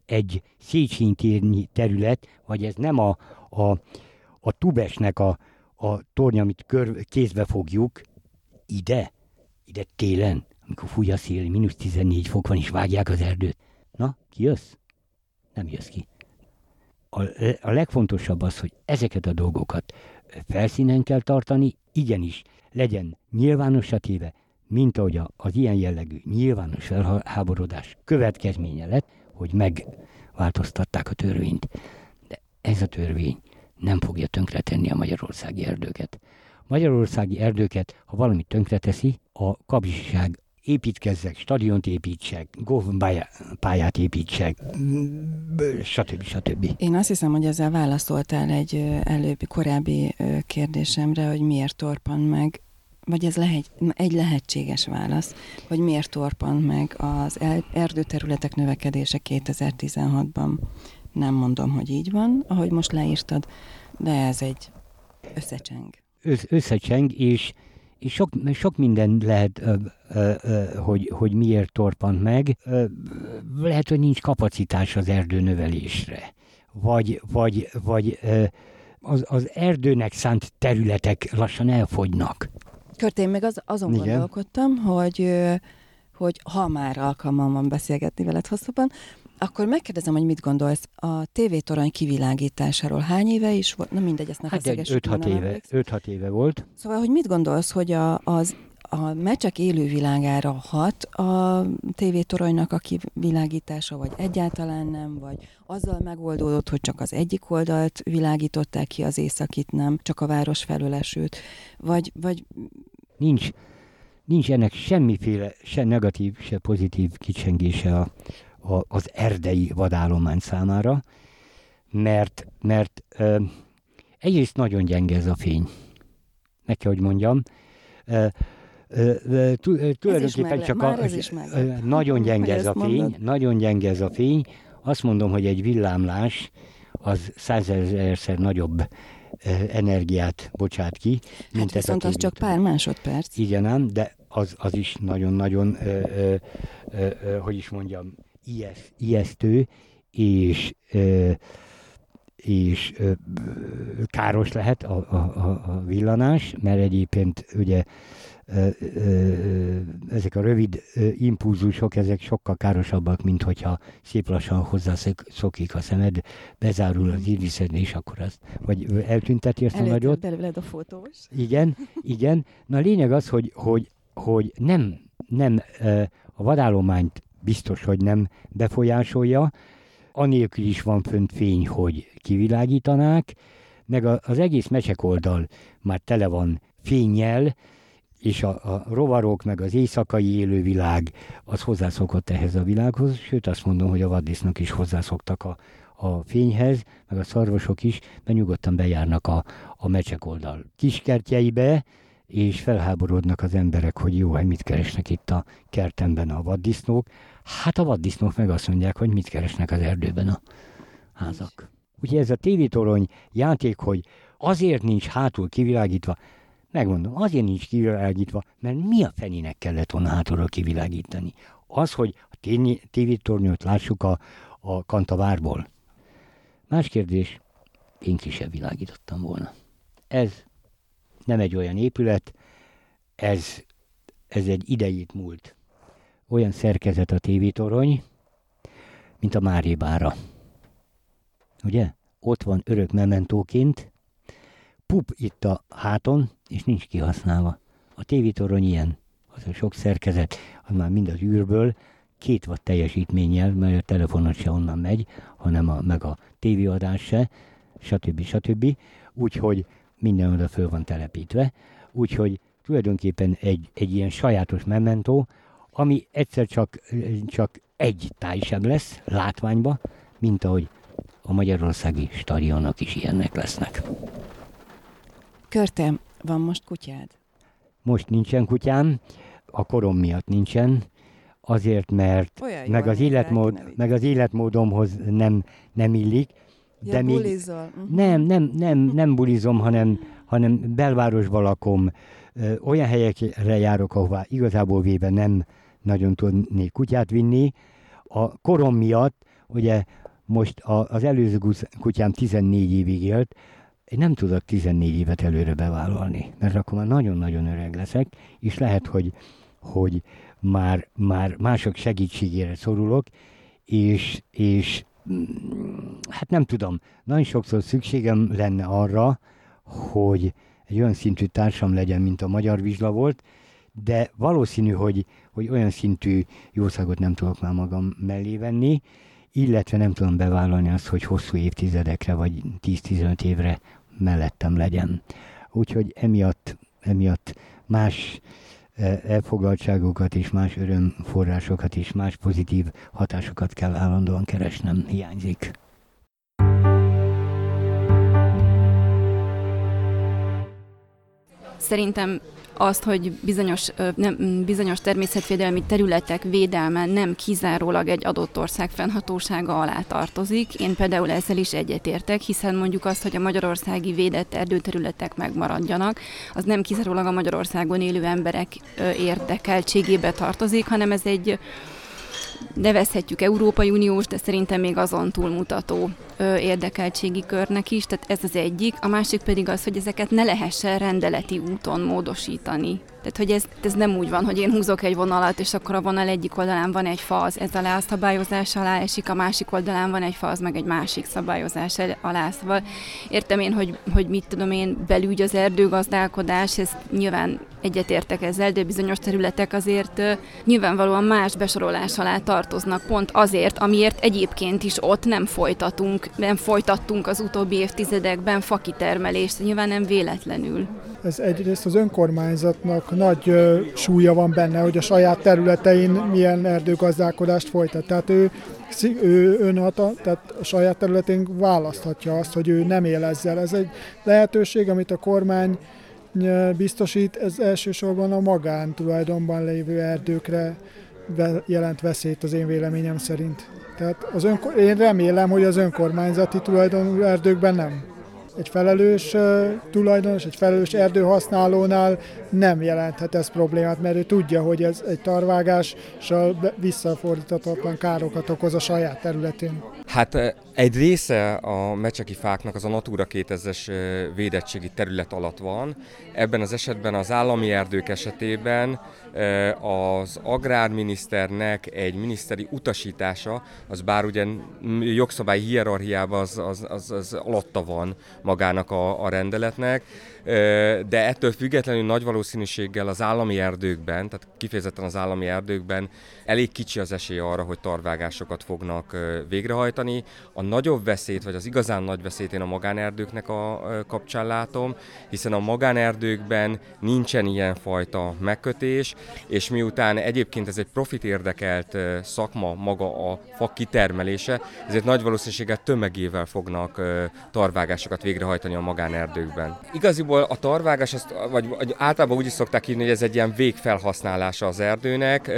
egy Széchenyi terület, vagy ez nem a, a, a Tubesnek a, a torny, amit kör, kézbe fogjuk, ide, ide télen, amikor fúj a szél, mínusz 14 fok van, és vágják az erdőt. Na, ki jössz? Nem jössz ki. A, a legfontosabb az, hogy ezeket a dolgokat felszínen kell tartani, igenis, legyen nyilvános téve, mint ahogy az ilyen jellegű nyilvános felháborodás következménye lett, hogy megváltoztatták a törvényt. De ez a törvény nem fogja tönkretenni a magyarországi erdőket. Magyarországi erdőket, ha valamit tönkreteszi, a kapzsiság építkezzek, stadiont építsek, golfpályát építsek, stb. stb. Én azt hiszem, hogy ezzel válaszoltál egy előbbi, korábbi kérdésemre, hogy miért torpan meg vagy ez lehet, egy lehetséges válasz, hogy miért torpant meg az erdőterületek növekedése 2016-ban. Nem mondom, hogy így van, ahogy most leírtad, de ez egy összecseng. Össz, összecseng, és, és sok, sok minden lehet, ö, ö, ö, hogy, hogy miért torpant meg. Ö, lehet, hogy nincs kapacitás az erdőnövelésre. Vagy, vagy, vagy ö, az, az erdőnek szánt területek lassan elfogynak. Kört, én meg az, azon Igen. gondolkodtam, hogy, hogy ha már alkalmam van beszélgetni veled hosszabban, akkor megkérdezem, hogy mit gondolsz a tévétorony kivilágításáról. Hány éve is volt? Na mindegy, ezt ne hát 5-6 éve, 5-6 éve volt. Szóval, hogy mit gondolsz, hogy a, az a meccsek élővilágára hat a tévétoronynak a kivilágítása, vagy egyáltalán nem, vagy azzal megoldódott, hogy csak az egyik oldalt világították ki, az északit nem, csak a város felülesült, vagy, vagy... Nincs, nincs ennek semmiféle, se negatív, se pozitív kicsengése a, a, az erdei vadállomány számára, mert, mert ö, egyrészt nagyon gyenge ez a fény. Kell, hogy mondjam. Ö, tulajdonképpen csak a, nagyon gyenge ez a fény, nagyon gyenge ez a fény. Azt mondom, hogy egy villámlás az százezerszer nagyobb energiát bocsát ki. Hát mint viszont az csak pár másodperc. Igen ám, de az, az is nagyon-nagyon, hogy is mondjam, ijeszt, ijesztő, és ö, és ö, káros lehet a, a, a villanás, mert egyébként ugye ezek a rövid impulzusok, ezek sokkal károsabbak, mint hogyha szép lassan hozzászokik a szemed, bezárul az iriszed, és akkor azt, vagy eltünteti ezt a nagyot. belőled a fotós. Igen, igen. Na a lényeg az, hogy, hogy, hogy nem, nem a vadállományt biztos, hogy nem befolyásolja, anélkül is van fönt fény, hogy kivilágítanák, meg az egész mecsek oldal már tele van fényjel, és a, a rovarok, meg az éjszakai élővilág, az hozzászokott ehhez a világhoz, sőt azt mondom, hogy a vaddisznok is hozzászoktak a, a fényhez, meg a szarvasok is, mert nyugodtan bejárnak a, a mecsek oldal kiskertjeibe, és felháborodnak az emberek, hogy jó, hogy mit keresnek itt a kertemben a vaddisznók. Hát a vaddisznók meg azt mondják, hogy mit keresnek az erdőben a házak. Ugye ez a tévétorony játék, hogy azért nincs hátul kivilágítva, Megmondom, azért nincs kivilágítva, mert mi a fenének kellett volna hátulról kivilágítani? Az, hogy a tévétornyot lássuk a, a kantavárból. Más kérdés, én ki sem világítottam volna. Ez nem egy olyan épület, ez, ez egy idejét múlt. Olyan szerkezet a tévétorony, mint a Márébára. Ugye? Ott van örök mementóként, pup itt a háton, és nincs kihasználva. A tévitorony ilyen, az a sok szerkezet, az már mind az űrből, két watt teljesítménnyel, mert a telefonot se onnan megy, hanem a, meg a tévéadás se, stb. stb. Úgyhogy minden oda föl van telepítve. Úgyhogy tulajdonképpen egy, egy ilyen sajátos mementó, ami egyszer csak, csak egy táj sem lesz látványba, mint ahogy a magyarországi stadionok is ilyenek lesznek. Körte, van most kutyád? Most nincsen kutyám, a korom miatt nincsen, azért, mert meg az, életmód, meg az életmódomhoz nem, nem illik. Ja, de még uh-huh. nem, nem, nem, nem bulizom, hanem, hanem belvárosban lakom, olyan helyekre járok, ahová igazából véve nem nagyon tudnék kutyát vinni. A korom miatt, ugye most az előző kutyám 14 évig élt, én nem tudok 14 évet előre bevállalni, mert akkor már nagyon-nagyon öreg leszek, és lehet, hogy, hogy már, már mások segítségére szorulok, és, és mm, hát nem tudom, nagyon sokszor szükségem lenne arra, hogy egy olyan szintű társam legyen, mint a Magyar Vizsla volt, de valószínű, hogy, hogy olyan szintű jószágot nem tudok már magam mellé venni, illetve nem tudom bevállalni azt, hogy hosszú évtizedekre vagy 10-15 évre mellettem legyen. Úgyhogy emiatt, emiatt más e, elfogaltságokat és más örömforrásokat és más pozitív hatásokat kell állandóan keresnem, hiányzik. Szerintem azt, hogy bizonyos, nem, bizonyos természetvédelmi területek védelme nem kizárólag egy adott ország fennhatósága alá tartozik. Én például ezzel is egyetértek, hiszen mondjuk azt, hogy a magyarországi védett erdőterületek megmaradjanak, az nem kizárólag a Magyarországon élő emberek érdekeltségébe tartozik, hanem ez egy nevezhetjük Európai Uniós, de szerintem még azon túlmutató érdekeltségi körnek is, tehát ez az egyik. A másik pedig az, hogy ezeket ne lehessen rendeleti úton módosítani. Tehát, hogy ez, ez nem úgy van, hogy én húzok egy vonalat, és akkor a vonal egyik oldalán van egy fa, az ez alá szabályozás alá esik, a másik oldalán van egy fa, az meg egy másik szabályozás alá. Szóval értem én, hogy, hogy mit tudom én, belügy az erdőgazdálkodás, ez nyilván egyetértek ezzel, de bizonyos területek azért nyilvánvalóan más besorolás alá tartoznak, pont azért, amiért egyébként is ott nem folytatunk, nem folytattunk az utóbbi évtizedekben fakitermelést, nyilván nem véletlenül. Ez egyrészt az önkormányzatnak nagy súlya van benne, hogy a saját területein milyen erdőgazdálkodást folytat. Tehát ő, ő önhata, tehát a saját területén választhatja azt, hogy ő nem él ezzel. Ez egy lehetőség, amit a kormány biztosít, ez elsősorban a magántulajdonban lévő erdőkre jelent veszélyt az én véleményem szerint. Tehát az önkor, én remélem, hogy az önkormányzati tulajdonú erdőkben nem egy felelős tulajdonos, egy felelős erdőhasználónál nem jelenthet ez problémát, mert ő tudja, hogy ez egy tarvágással visszafordíthatatlan károkat okoz a saját területén. Hát egy része a mecseki fáknak az a Natura 2000-es védettségi terület alatt van. Ebben az esetben az állami erdők esetében az agrárminiszternek egy miniszteri utasítása, az bár ugye jogszabály hierarchiában az, az, az, az alatta van magának a, a rendeletnek, de ettől függetlenül nagy valószínűséggel az állami erdőkben, tehát kifejezetten az állami erdőkben elég kicsi az esély arra, hogy tarvágásokat fognak végrehajtani. A nagyobb veszélyt, vagy az igazán nagy veszélyt én a magánerdőknek a kapcsán látom, hiszen a magánerdőkben nincsen ilyen fajta megkötés, és miután egyébként ez egy profit érdekelt szakma maga a fa kitermelése, ezért nagy valószínűséggel tömegével fognak tarvágásokat végrehajtani a magánerdőkben. Igaziból a tarvágás, azt, vagy, vagy általában úgy is szokták írni, hogy ez egy ilyen végfelhasználása az erdőnek.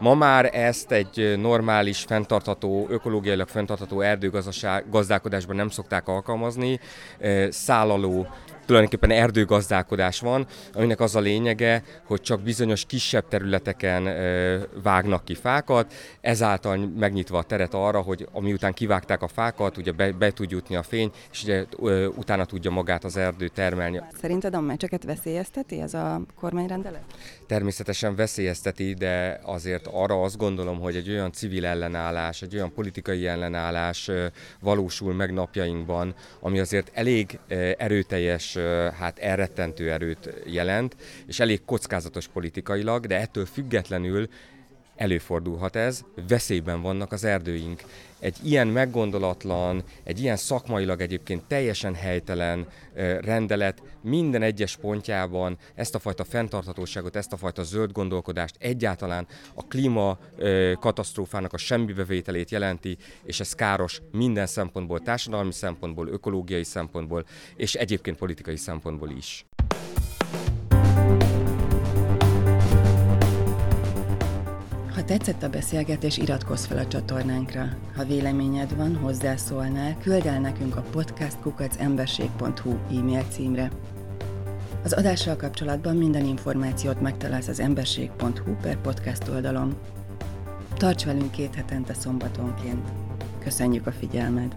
Ma már ezt egy normális, fenntartható, ökológiailag fenntartható erdőgazdálkodásban nem szokták alkalmazni. Szállaló tulajdonképpen erdőgazdálkodás van, aminek az a lényege, hogy csak bizonyos kisebb területeken vágnak ki fákat, ezáltal megnyitva a teret arra, hogy miután kivágták a fákat, ugye be, be tud jutni a fény, és ugye utána tudja magát az erdő termelni. Szerinted a meccseket veszélyezteti ez a kormányrendelet? Természetesen veszélyezteti, de azért arra azt gondolom, hogy egy olyan civil ellenállás, egy olyan politikai ellenállás valósul meg napjainkban, ami azért elég erőteljes hát elrettentő erőt jelent, és elég kockázatos politikailag, de ettől függetlenül előfordulhat ez, veszélyben vannak az erdőink. Egy ilyen meggondolatlan, egy ilyen szakmailag egyébként teljesen helytelen rendelet minden egyes pontjában ezt a fajta fenntarthatóságot, ezt a fajta zöld gondolkodást, egyáltalán a klíma katasztrófának a semmibevételét jelenti, és ez káros minden szempontból, társadalmi szempontból, ökológiai szempontból, és egyébként politikai szempontból is. Tetszett a beszélgetés, iratkozz fel a csatornánkra. Ha véleményed van, hozzászólnál, küld el nekünk a podcastkukacemberség.hu e-mail címre. Az adással kapcsolatban minden információt megtalálsz az emberség.hu per podcast oldalon. Tarts velünk két hetente szombatonként. Köszönjük a figyelmed!